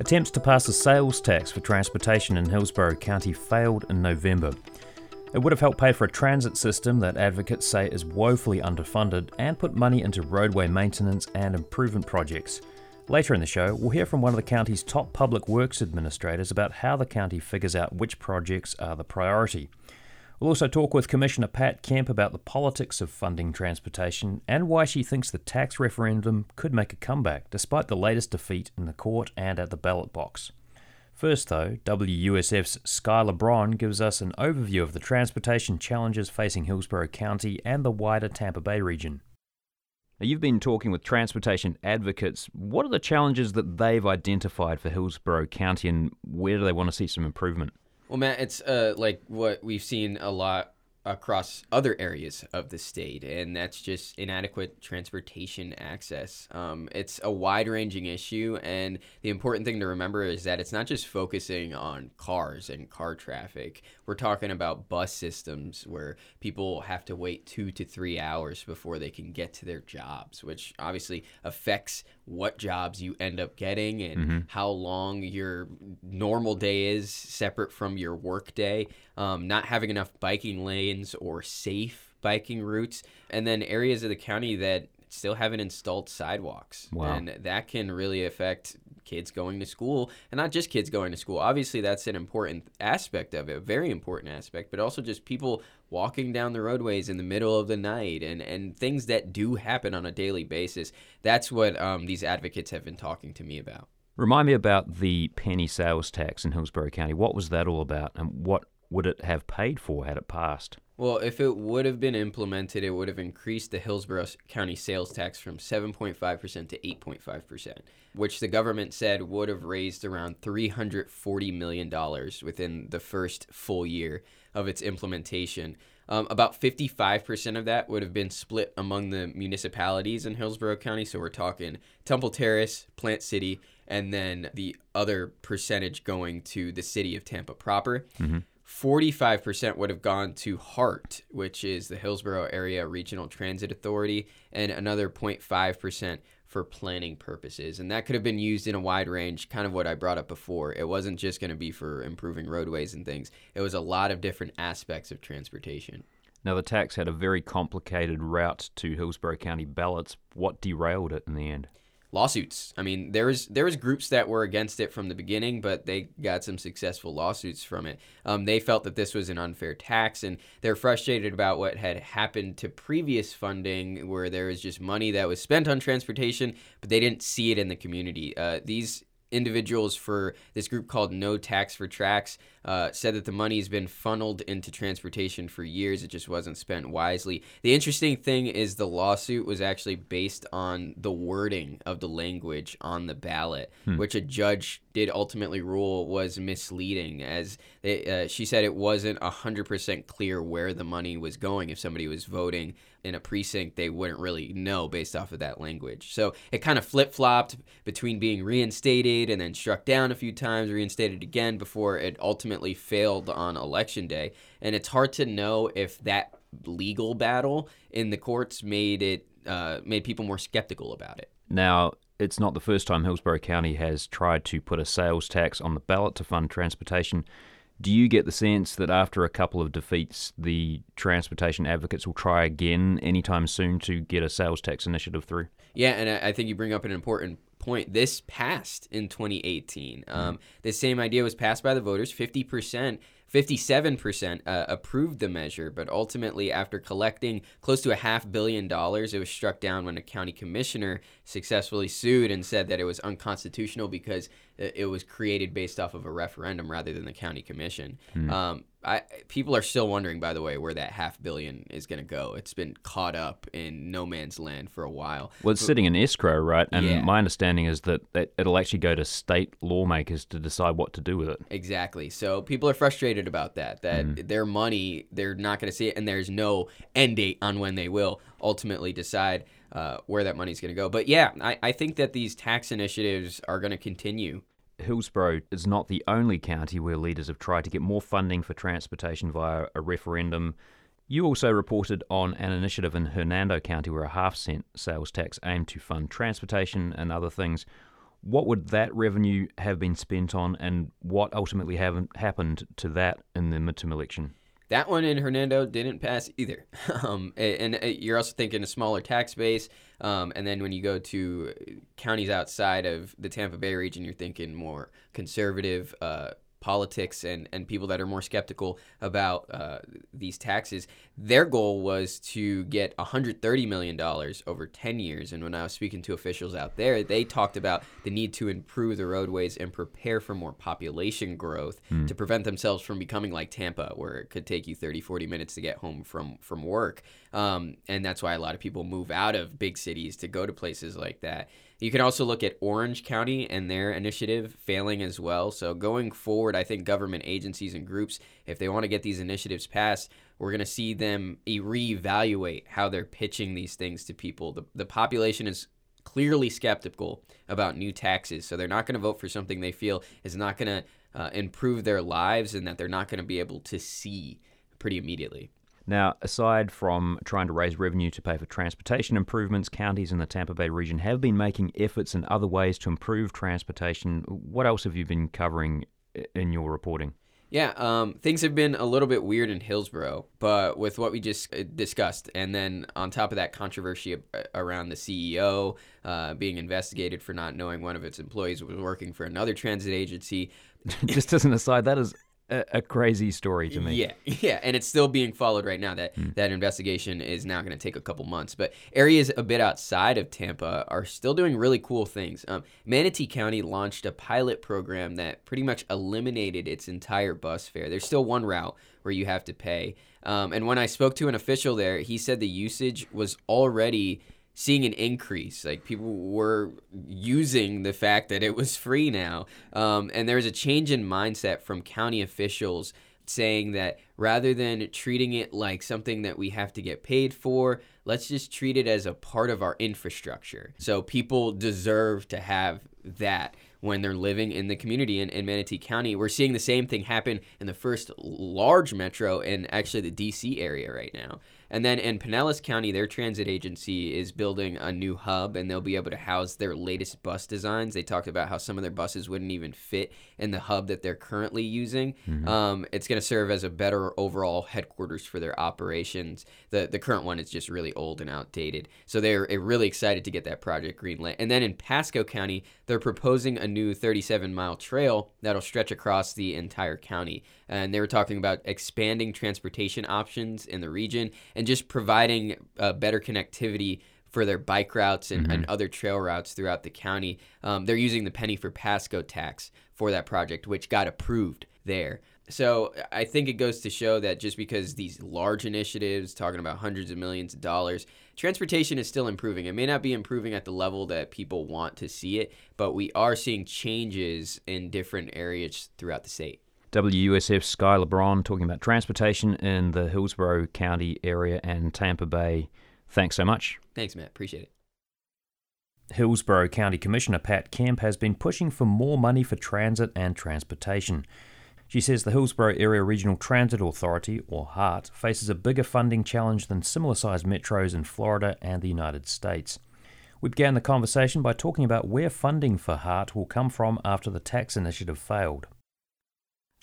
Attempts to pass a sales tax for transportation in Hillsborough County failed in November. It would have helped pay for a transit system that advocates say is woefully underfunded and put money into roadway maintenance and improvement projects. Later in the show, we'll hear from one of the county's top public works administrators about how the county figures out which projects are the priority. We'll also talk with Commissioner Pat Kemp about the politics of funding transportation and why she thinks the tax referendum could make a comeback despite the latest defeat in the court and at the ballot box. First, though, WUSF's Sky LeBron gives us an overview of the transportation challenges facing Hillsborough County and the wider Tampa Bay region. Now, you've been talking with transportation advocates. What are the challenges that they've identified for Hillsborough County and where do they want to see some improvement? Well, Matt, it's uh, like what we've seen a lot across other areas of the state, and that's just inadequate transportation access. Um, it's a wide ranging issue, and the important thing to remember is that it's not just focusing on cars and car traffic. We're talking about bus systems where people have to wait two to three hours before they can get to their jobs, which obviously affects what jobs you end up getting and mm-hmm. how long your normal day is separate from your work day. Um, not having enough biking lanes or safe biking routes, and then areas of the county that still haven't installed sidewalks. Wow. And that can really affect kids going to school and not just kids going to school. Obviously, that's an important aspect of it, a very important aspect, but also just people walking down the roadways in the middle of the night and, and things that do happen on a daily basis. That's what um, these advocates have been talking to me about. Remind me about the penny sales tax in Hillsborough County. What was that all about and what would it have paid for had it passed? Well, if it would have been implemented, it would have increased the Hillsborough County sales tax from 7.5% to 8.5%, which the government said would have raised around $340 million within the first full year of its implementation. Um, about 55% of that would have been split among the municipalities in Hillsborough County. So we're talking Temple Terrace, Plant City, and then the other percentage going to the city of Tampa proper. Mm-hmm. 45% would have gone to HART, which is the Hillsborough Area Regional Transit Authority, and another 0.5% for planning purposes. And that could have been used in a wide range, kind of what I brought up before. It wasn't just going to be for improving roadways and things, it was a lot of different aspects of transportation. Now, the tax had a very complicated route to Hillsborough County ballots. What derailed it in the end? Lawsuits. I mean, there was there was groups that were against it from the beginning, but they got some successful lawsuits from it. Um, they felt that this was an unfair tax, and they're frustrated about what had happened to previous funding, where there was just money that was spent on transportation, but they didn't see it in the community. Uh, these individuals for this group called No Tax for Tracks uh, said that the money has been funneled into transportation for years. It just wasn't spent wisely. The interesting thing is the lawsuit was actually based on the wording of the language on the ballot, hmm. which a judge did ultimately rule was misleading. As they, uh, she said, it wasn't 100% clear where the money was going. If somebody was voting in a precinct, they wouldn't really know based off of that language. So it kind of flip flopped between being reinstated and then struck down a few times, reinstated again before it ultimately failed on election day. And it's hard to know if that legal battle in the courts made it uh, made people more skeptical about it. Now, it's not the first time Hillsborough County has tried to put a sales tax on the ballot to fund transportation. Do you get the sense that after a couple of defeats, the transportation advocates will try again anytime soon to get a sales tax initiative through? Yeah, and I think you bring up an important point, this passed in 2018. Mm-hmm. Um, the same idea was passed by the voters. 50%, 57% uh, approved the measure, but ultimately, after collecting close to a half billion dollars, it was struck down when a county commissioner successfully sued and said that it was unconstitutional because it was created based off of a referendum rather than the county commission. Hmm. Um, I, people are still wondering, by the way, where that half billion is going to go. It's been caught up in no man's land for a while. Well, it's but, sitting in escrow, right? And yeah. my understanding is that, that it'll actually go to state lawmakers to decide what to do with it. Exactly. So people are frustrated about that. That mm. their money, they're not going to see it, and there's no end date on when they will ultimately decide uh, where that money is going to go. But yeah, I, I think that these tax initiatives are going to continue. Hillsborough is not the only county where leaders have tried to get more funding for transportation via a referendum. You also reported on an initiative in Hernando County where a half cent sales tax aimed to fund transportation and other things. What would that revenue have been spent on, and what ultimately happened to that in the midterm election? That one in Hernando didn't pass either. Um, and, and, uh, you're also thinking a smaller tax base. Um, and then when you go to counties outside of the Tampa Bay region, you're thinking more conservative, uh, politics and, and people that are more skeptical about uh, these taxes, their goal was to get $130 million over 10 years. And when I was speaking to officials out there, they talked about the need to improve the roadways and prepare for more population growth mm. to prevent themselves from becoming like Tampa, where it could take you 30, 40 minutes to get home from, from work. Um, and that's why a lot of people move out of big cities to go to places like that. You can also look at Orange County and their initiative failing as well. So going forward, I think government agencies and groups, if they want to get these initiatives passed, we're going to see them reevaluate how they're pitching these things to people. The, the population is clearly skeptical about new taxes, so they're not going to vote for something they feel is not going to uh, improve their lives and that they're not going to be able to see pretty immediately. Now, aside from trying to raise revenue to pay for transportation improvements, counties in the Tampa Bay region have been making efforts in other ways to improve transportation. What else have you been covering in your reporting? Yeah, um, things have been a little bit weird in Hillsborough, but with what we just uh, discussed, and then on top of that, controversy around the CEO uh, being investigated for not knowing one of its employees was working for another transit agency. just as an aside, that is a, a, crazy story to me. Yeah, yeah, and it's still being followed right now. That mm. that investigation is now going to take a couple months, but areas a bit outside of Tampa are still doing really cool things. Um, Manatee County launched a pilot program that pretty much eliminated its entire bus fare. There's still one route where you have to pay, um, and when I spoke to an official there, he said the usage was already seeing an increase. Like people were using the fact that it was free now. Um, and there was a change in mindset from county officials saying that rather than treating it like something that we have to get paid for, let's just treat it as a part of our infrastructure. So people deserve to have that when they're living in the community in, in Manatee County. We're seeing the same thing happen in the first large metro in actually the DC area right now. And then in Pinellas County, their transit agency is building a new hub and they'll be able to house their latest bus designs. They talked about how some of their buses wouldn't even fit in the hub that they're currently using. Mm-hmm. Um, it's going to serve as a better overall headquarters for their operations. The, the current one is just really old and outdated. So they're really excited to get that project greenlit. And then in Pasco County, they're proposing a new 37 mile trail that'll stretch across the entire county. And they were talking about expanding transportation options in the region and just providing uh, better connectivity for their bike routes and, mm-hmm. and other trail routes throughout the county. Um, they're using the penny for Pasco tax for that project, which got approved there. So I think it goes to show that just because these large initiatives, talking about hundreds of millions of dollars, transportation is still improving. It may not be improving at the level that people want to see it, but we are seeing changes in different areas throughout the state. WUSF Sky LeBron talking about transportation in the Hillsborough County area and Tampa Bay. Thanks so much. Thanks, Matt. Appreciate it. Hillsborough County Commissioner Pat Kemp has been pushing for more money for transit and transportation. She says the Hillsborough Area Regional Transit Authority, or HART, faces a bigger funding challenge than similar sized metros in Florida and the United States. We began the conversation by talking about where funding for HART will come from after the tax initiative failed.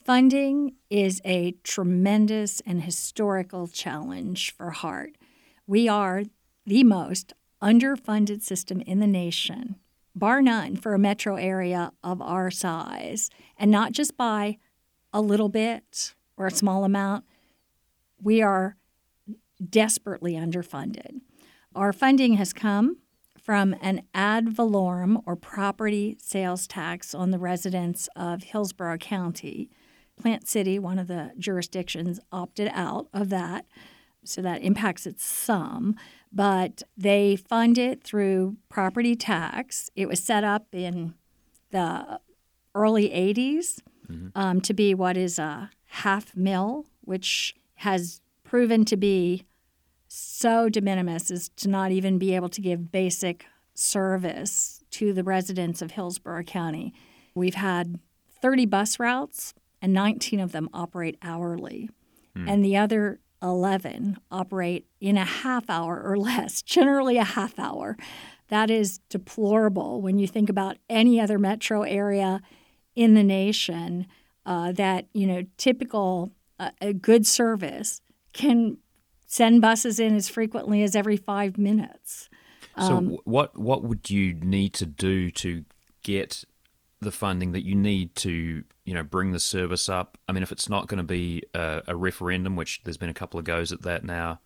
Funding is a tremendous and historical challenge for HART. We are the most underfunded system in the nation, bar none, for a metro area of our size, and not just by a little bit or a small amount, we are desperately underfunded. Our funding has come from an ad valorem or property sales tax on the residents of Hillsborough County. Plant City, one of the jurisdictions, opted out of that, so that impacts it some. But they fund it through property tax. It was set up in the early 80s um, to be what is a half mil, which has proven to be so de minimis as to not even be able to give basic service to the residents of Hillsborough County. We've had 30 bus routes, and 19 of them operate hourly, and the other 11 operate in a half hour or less, generally a half hour. That is deplorable when you think about any other metro area in the nation uh, that, you know, typical uh, a good service can send buses in as frequently as every five minutes. So Um, wh- what what would you need to do to get the funding that you need to you know bring the service up? I mean, if it's not going to be a, a referendum, which there's been a couple of goes at that now,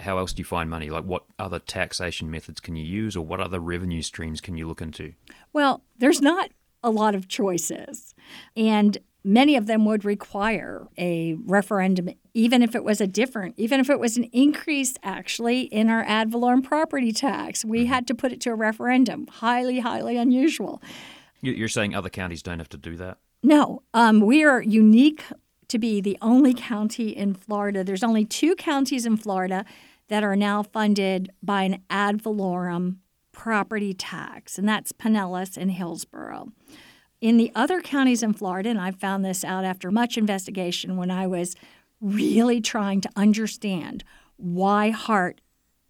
how else do you find money? Like, what other taxation methods can you use, or what other revenue streams can you look into? Well, there's not a lot of choices. And many of them would require a referendum, even if it was a different, even if it was an increase actually in our ad valorem property tax. We mm-hmm. had to put it to a referendum. Highly, highly unusual. You- You're saying other counties don't have to do that? No, um, we are unique to be the only county in Florida. There's only two counties in Florida that are now funded by an ad valorem property tax, and that's Pinellas and Hillsborough. In the other counties in Florida, and I found this out after much investigation when I was really trying to understand why Hart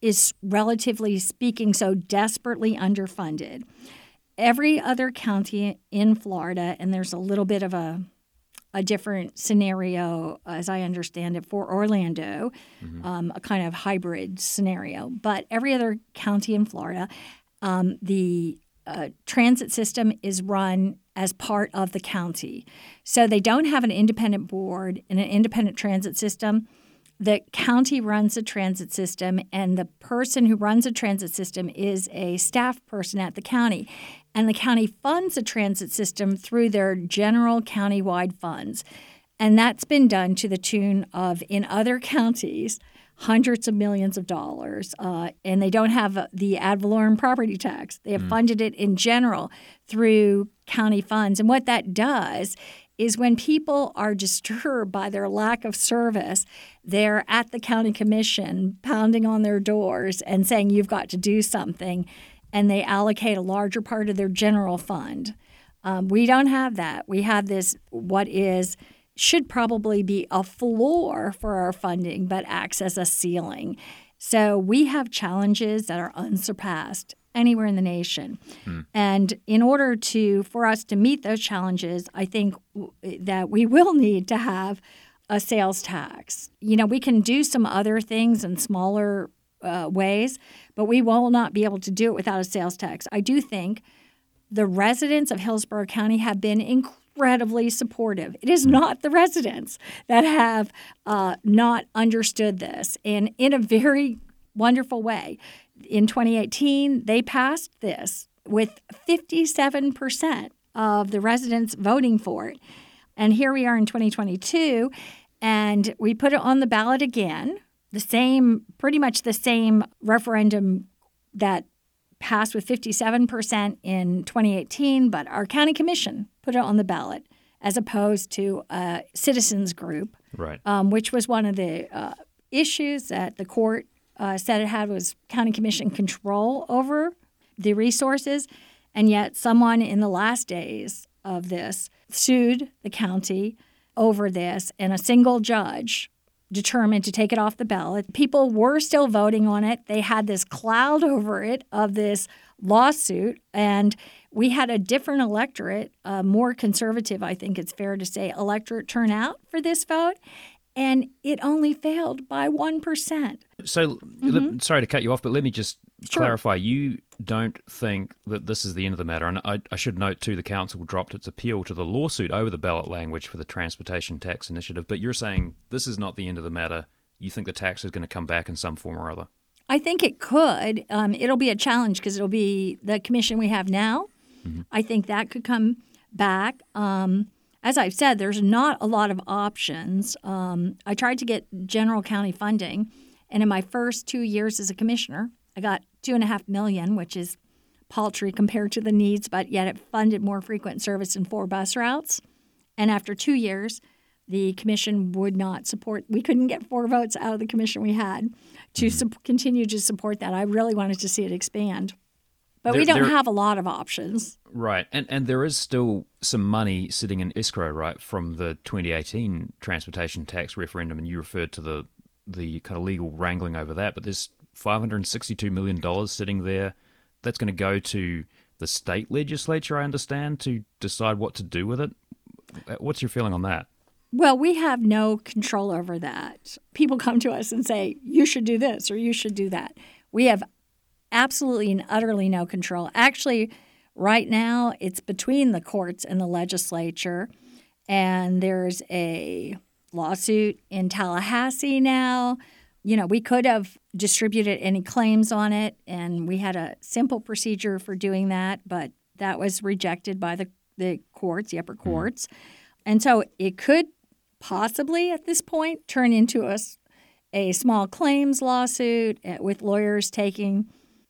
is relatively speaking so desperately underfunded every other county in Florida, and there's a little bit of a a different scenario, as I understand it, for Orlando, um, a kind of hybrid scenario. But every other county in Florida, um, the uh, transit system is run as part of the county. So they don't have an independent board and an independent transit system the county runs the transit system, and the person who runs the transit system is a staff person at the county. And the county funds the transit system through their general countywide funds. And that's been done to the tune of, in other counties, hundreds of millions of dollars. Uh, and they don't have the ad valorem property tax. They have funded it in general through county funds. And what that does is when people are disturbed by their lack of service, they're at the county commission pounding on their doors and saying, You've got to do something. And they allocate a larger part of their general fund. Um, we don't have that. We have this, what is, should probably be a floor for our funding, but acts as a ceiling. So we have challenges that are unsurpassed anywhere in the nation. And in order to for us to meet those challenges, I think w- that we will need to have a sales tax. You know, we can do some other things in smaller uh, ways, but we will not be able to do it without a sales tax. I do think the residents of Hillsborough County have been incredibly supportive. It is not the residents that have uh, not understood this, and in a very wonderful way. In 2018, they passed this with 57% of the residents voting for it. And here we are in 2022, and we put it on the ballot again, the same, pretty much the same referendum that passed with 57% in 2018, but our county commission put it on the ballot as opposed to a citizens group, Right. um, which was one of the uh, issues that the court uh, said it had was county commission control over the resources. And yet, someone in the last days of this sued the county over this, and a single judge determined to take it off the ballot. People were still voting on it. They had this cloud over it of this lawsuit, and we had a different electorate, a more conservative, I think it's fair to say, electorate turnout for this vote, and it only failed by 1%. So, let- sorry to cut you off, but let me just Mm-hmm. Sure. clarify. You don't think that this is the end of the matter. And I, I should note, too, the council dropped its appeal to the lawsuit over the ballot language for the transportation tax initiative. But you're saying this is not the end of the matter. You think the tax is going to come back in some form or other. I think it could. Um, it'll be a challenge because it'll be the commission we have now. Mm-hmm. I think that could come back. Um, as I've said, there's not a lot of options. Um, I tried to get general county funding, and in my first two years as a commissioner, I got two and a half million, which is paltry compared to the needs, but yet it funded more frequent service and four bus routes. And after two years, the commission would not support. We couldn't get four votes out of the commission we had to su- continue to support that. I really wanted to see it expand, but there, we don't there, have a lot of options. Right, and and there is still some money sitting in escrow, right, from the 2018 transportation tax referendum, and you referred to the the kind of legal wrangling over that. But there's 562 million dollars sitting there. That's going to go to the state legislature, I understand, to decide what to do with it. What's your feeling on that? Well, we have no control over that. People come to us and say, you should do this or you should do that. We have absolutely and utterly no control. Actually, right now, it's between the courts and the legislature. And there's a lawsuit in Tallahassee now. You know, we could have distributed any claims on it, and we had a simple procedure for doing that, but that was rejected by the, the courts, the upper mm-hmm. courts. And so it could possibly at this point turn into a, a small claims lawsuit eh, with lawyers taking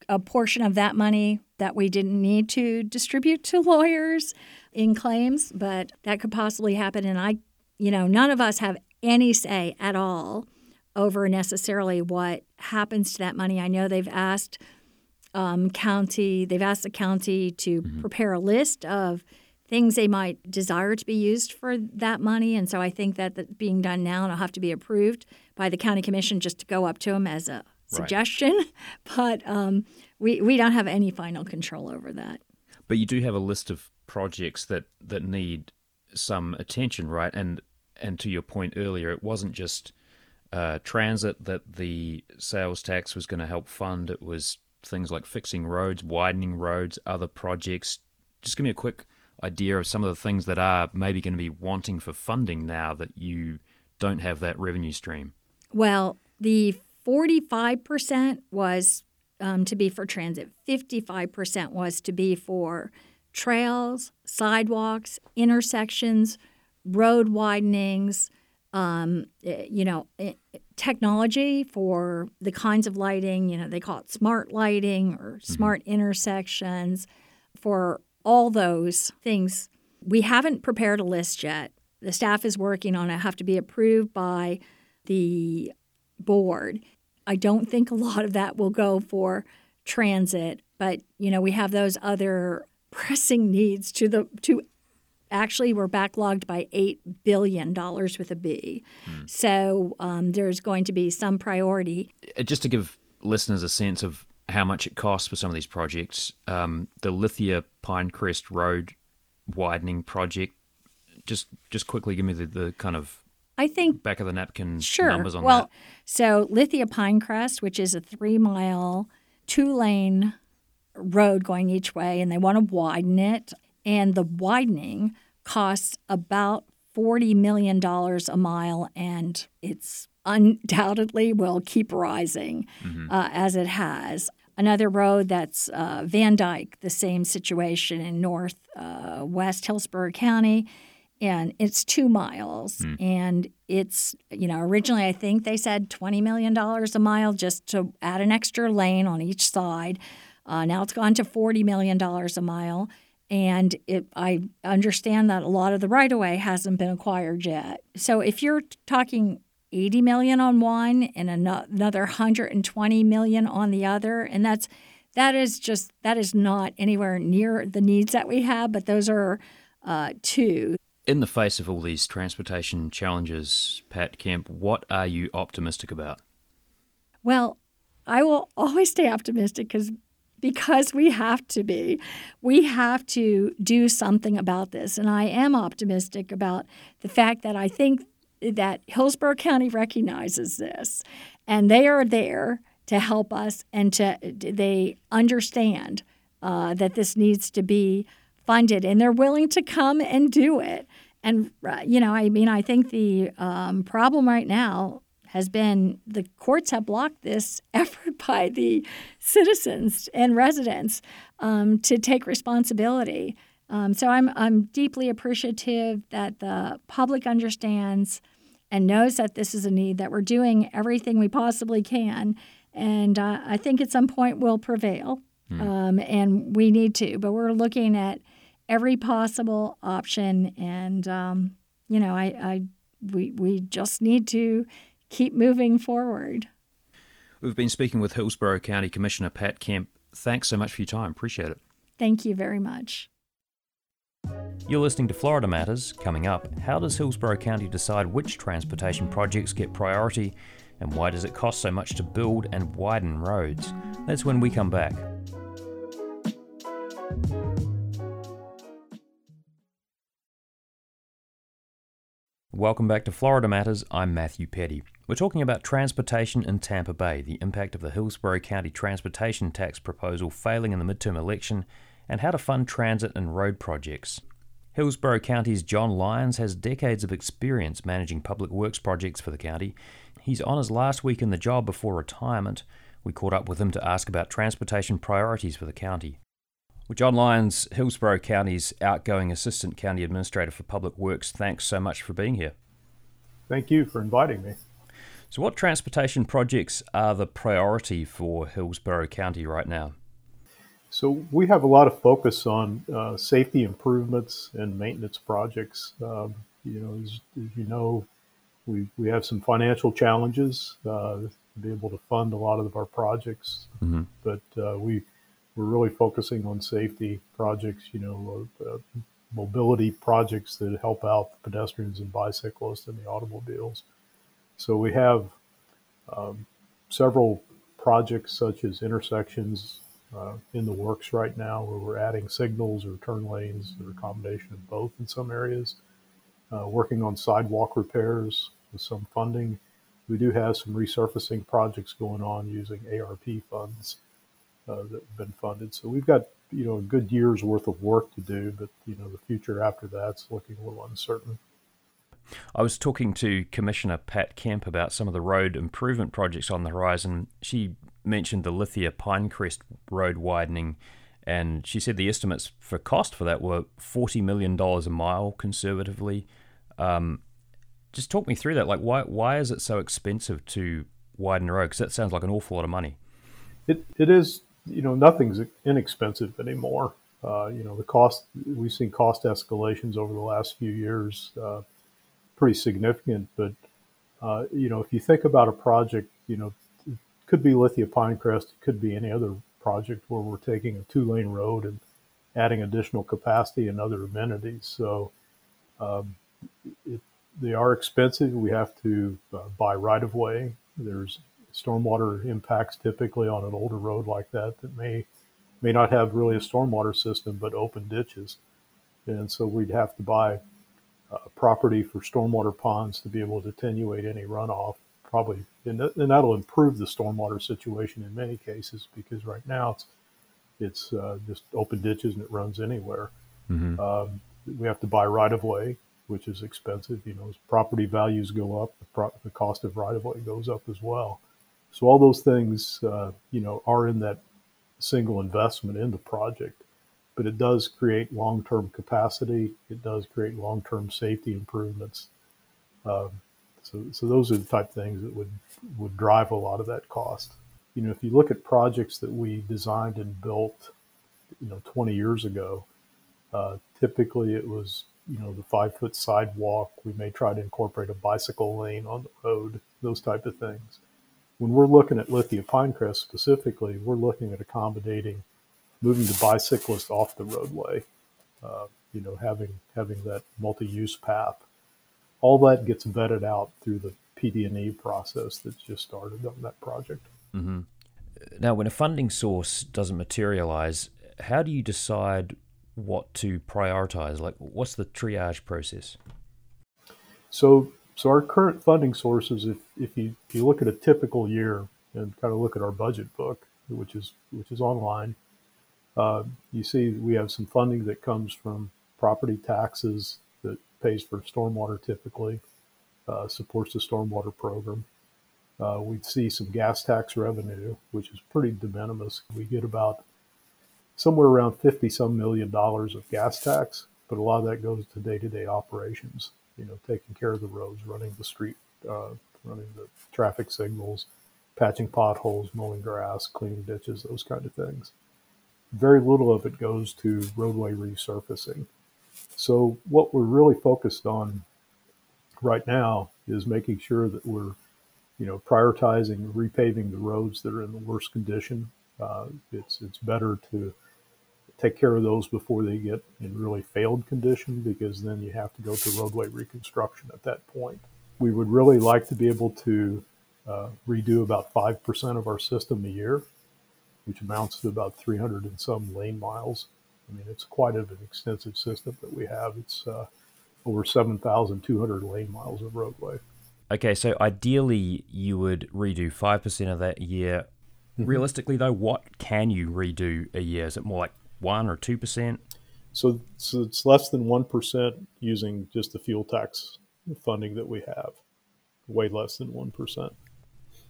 a portion of that money that we didn't need to distribute to lawyers in claims, but that could possibly happen. And I, you know, none of us have any say at all over necessarily what happens to that money. I know they've asked um, county, they've asked the county to mm-hmm. prepare a list of things they might desire to be used for that money. And so I think that that's being done now and it'll have to be approved by the county commission just to go up to them as a suggestion. Right. But um, we, we don't have any final control over that. But you do have a list of projects that, that need some attention, right? And and to your point earlier, it wasn't just uh, transit that the sales tax was going to help fund. It was things like fixing roads, widening roads, other projects. Just give me a quick idea of some of the things that are maybe going to be wanting for funding now that you don't have that revenue stream? Well, the 45% was um, to be for transit, 55% was to be for trails, sidewalks, intersections, road widenings, um, eh, you know, eh, technology for the kinds of lighting, you know, they call it smart lighting or mm-hmm. smart mm-hmm. intersections for all those things. We haven't prepared a list yet. The staff is working on it, have to be approved by the board. I don't think a lot of that will go for transit, but you know, we have those other pressing needs to the to actually we're backlogged by $8 billion with a B. Hmm. So um, there's going to be some priority. Uh, just to give listeners a sense of how much it costs for some of these projects. Um, the Lithia Pinecrest Road widening project. Just just quickly give me the, the kind of I think back of the napkin sure. numbers on well, that. so Lithia Pinecrest, which is a three mile, two lane road going each way, and they want to widen it. And the widening costs about $40 million a mile, and it's undoubtedly will keep rising mm-hmm. uh, as it has. Another road that's uh, Van Dyke, the same situation in north uh, west Hillsborough County, and it's two miles. Mm. And it's, you know, originally I think they said $20 million a mile just to add an extra lane on each side. Uh, now it's gone to $40 million a mile. And it, I understand that a lot of the right of way hasn't been acquired yet. So if you're talking 80 million on one and another 120 million on the other and that's that is just that is not anywhere near the needs that we have but those are uh, two in the face of all these transportation challenges pat kemp what are you optimistic about well i will always stay optimistic because because we have to be. We have to do something about this. And I am optimistic about the fact that I think that Hillsborough County recognizes this, and they are there to help us, and to they understand uh, that this needs to be funded, and they're willing to come and do it. And uh, you know, I mean, I think the um, problem right now has been the courts have blocked this effort by the citizens and residents um, to take responsibility. Um, so I'm I'm deeply appreciative that the public understands and knows that this is a need that we're doing everything we possibly can, and uh, I think at some point we'll prevail, mm. um, and we need to. But we're looking at every possible option, and um, you know, I, I we we just need to keep moving forward. We've been speaking with Hillsborough County Commissioner Pat Kemp. Thanks so much for your time. Appreciate it. Thank you very much. You're listening to Florida Matters. Coming up, how does Hillsborough County decide which transportation projects get priority, and why does it cost so much to build and widen roads? That's when we come back. Welcome back to Florida Matters. I'm Matthew Peddie. We're talking about transportation in Tampa Bay, the impact of the Hillsborough County transportation tax proposal failing in the midterm election, and how to fund transit and road projects. Hillsborough County's John Lyons has decades of experience managing public works projects for the county. He's on his last week in the job before retirement. We caught up with him to ask about transportation priorities for the county. Well, John Lyons, Hillsborough County's outgoing Assistant County Administrator for Public Works, thanks so much for being here. Thank you for inviting me. So, what transportation projects are the priority for Hillsborough County right now? So, we have a lot of focus on uh, safety improvements and maintenance projects. Um, you know, as, as, you know, we, we have some financial challenges uh, to be able to fund a lot of our projects, mm-hmm. but uh, we we're really focusing on safety projects, you know, uh, uh, mobility projects that help out the pedestrians and bicyclists and the automobiles. So we have um, several projects such as intersections uh, in the works right now where we're adding signals or turn lanes or a combination of both in some areas. Uh, working on sidewalk repairs with some funding. We do have some resurfacing projects going on using ARP funds uh, that have been funded. So we've got you know a good year's worth of work to do, but you know the future after that's looking a little uncertain. I was talking to Commissioner Pat Kemp about some of the road improvement projects on the horizon. She mentioned the Lithia Pinecrest road widening, and she said the estimates for cost for that were forty million dollars a mile, conservatively. Um, just talk me through that. Like, why why is it so expensive to widen a road? Because that sounds like an awful lot of money. It it is you know, nothing's inexpensive anymore. Uh, you know, the cost, we've seen cost escalations over the last few years, uh, pretty significant. But, uh, you know, if you think about a project, you know, it could be Lithia Pinecrest, it could be any other project where we're taking a two lane road and adding additional capacity and other amenities. So um, it, they are expensive. We have to uh, buy right of way. There's stormwater impacts typically on an older road like that that may may not have really a stormwater system but open ditches. And so we'd have to buy uh, property for stormwater ponds to be able to attenuate any runoff. Probably and, th- and that'll improve the stormwater situation in many cases because right now it's it's uh, just open ditches and it runs anywhere. Mm-hmm. um, we have to buy right of way which is expensive you know as property values go up the, pro- the cost of right of way goes up as well so all those things, uh, you know, are in that single investment in the project, but it does create long-term capacity. It does create long-term safety improvements. Um, so, so those are the type of things that would would drive a lot of that cost. You know, if you look at projects that we designed and built, you know, 20 years ago, uh, typically it was you know the five foot sidewalk. We may try to incorporate a bicycle lane on the road, those type of things when we're looking at Lithia Pinecrest specifically, we're looking at accommodating moving the bicyclist off the roadway. Uh, you know, having having that multi-use path. All that gets vetted out through the PD&E process that's just started on that project. Mm-hmm. Now, when a funding source doesn't materialize, how do you decide what to prioritize? Like, what's the triage process? So so our current funding sources, if, if you if you look at a typical year and kind of look at our budget book, which is which is online, uh, you see we have some funding that comes from property taxes that pays for stormwater typically, uh, supports the stormwater program. Uh, we'd see some gas tax revenue, which is pretty de minimis. We get about somewhere around 50 some million dollars of gas tax, but a lot of that goes to day to day operations, you know, taking care of the roads, running the street, uh, running the traffic signals, patching potholes, mowing grass, cleaning ditches, those kind of things. Very little of it goes to roadway resurfacing. So, what we're really focused on right now is making sure that we're, you know, prioritizing repaving the roads that are in the worst condition. Uh, it's it's better to take care of those before they get in really failed condition because then you have to go to roadway reconstruction at that point. We would really like to be able to uh, redo about 5% of our system a year, which amounts to about 300 and some lane miles. I mean, it's quite an extensive system that we have. It's uh, over 7,200 lane miles of roadway. Okay, so ideally you would redo 5% of that year. Mm-hmm. Realistically, though, what can you redo a year? Is it more like 1 or 2%? So, so it's less than 1% using just the fuel tax funding that we have, way less than 1%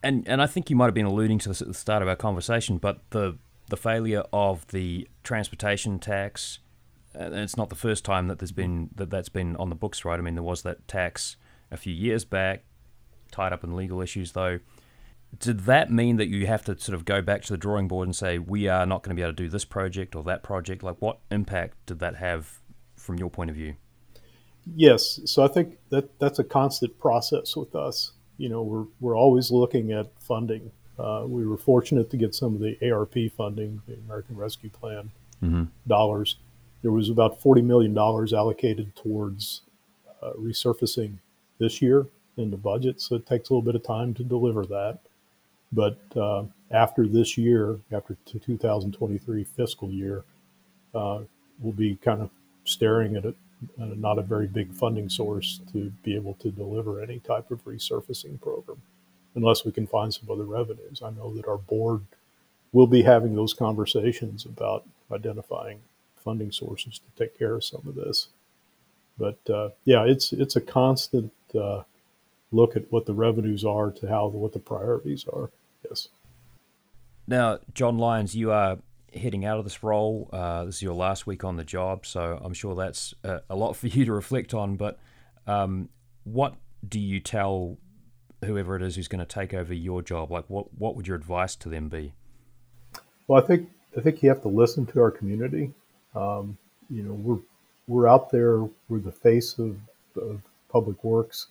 and and I think you might have been alluding to this at the start of our conversation, but the the failure of the transportation tax, and it's not the first time that there's been that that's been on the books, right? I mean, there was that tax a few years back, tied up in legal issues, though. Did that mean that you have to sort of go back to the drawing board and say we are not going to be able to do this project or that project? Like, what impact did that have from your point of view? Yes, so I think that that's a constant process with us you know, we're, we're always looking at funding. Uh, we were fortunate to get some of the ARP funding, the American Rescue Plan mm-hmm. dollars. There was about $40 million allocated towards uh, resurfacing this year in the budget, so it takes a little bit of time to deliver that. But uh, after this year, after the 2023 fiscal year, uh, we'll be kind of staring at it uh, not a very big funding source to be able to deliver any type of resurfacing program unless we can find some other revenues. I know that our board will be having those conversations about identifying funding sources to take care of some of this. But uh, yeah, it's it's a constant uh, look at what the revenues are to how what the priorities are. Yes. Now, John Lyons, you are heading out of this role. Uh, this is your last week on the job, so I'm sure that's a, a lot for you to reflect on. But um, what do you tell whoever it is who's going to take over your job? Like, what what would your advice to them be? Well, I think I think you have to listen to our community. Um, you know, we're we're out there. We're the face of, of public works.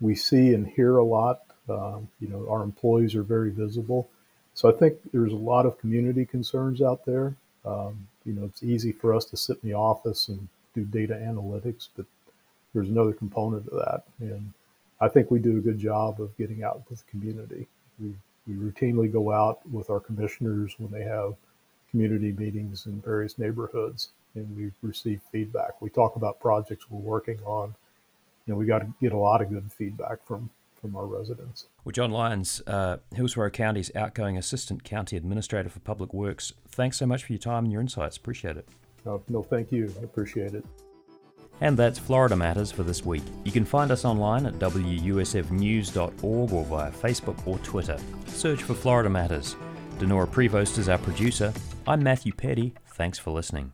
We see and hear a lot. Um, you know, our employees are very visible. So I think there's a lot of community concerns out there. Um, you know, it's easy for us to sit in the office and do data analytics, but there's another component of that. And I think we do a good job of getting out with the community. We, we routinely go out with our commissioners when they have community meetings in various neighborhoods and we receive feedback. We talk about projects we're working on. You know, we got to get a lot of good feedback from from our residents. Well, John Lyons, uh, Hillsborough County's outgoing Assistant County Administrator for Public Works, thanks so much for your time and your insights. Appreciate it. No, no thank you. I appreciate it. And that's Florida Matters for this week. You can find us online at wusfnews.org or via Facebook or Twitter. Search for Florida Matters. Dinorah Prevost is our producer. I'm Matthew Peddie. Thanks for listening.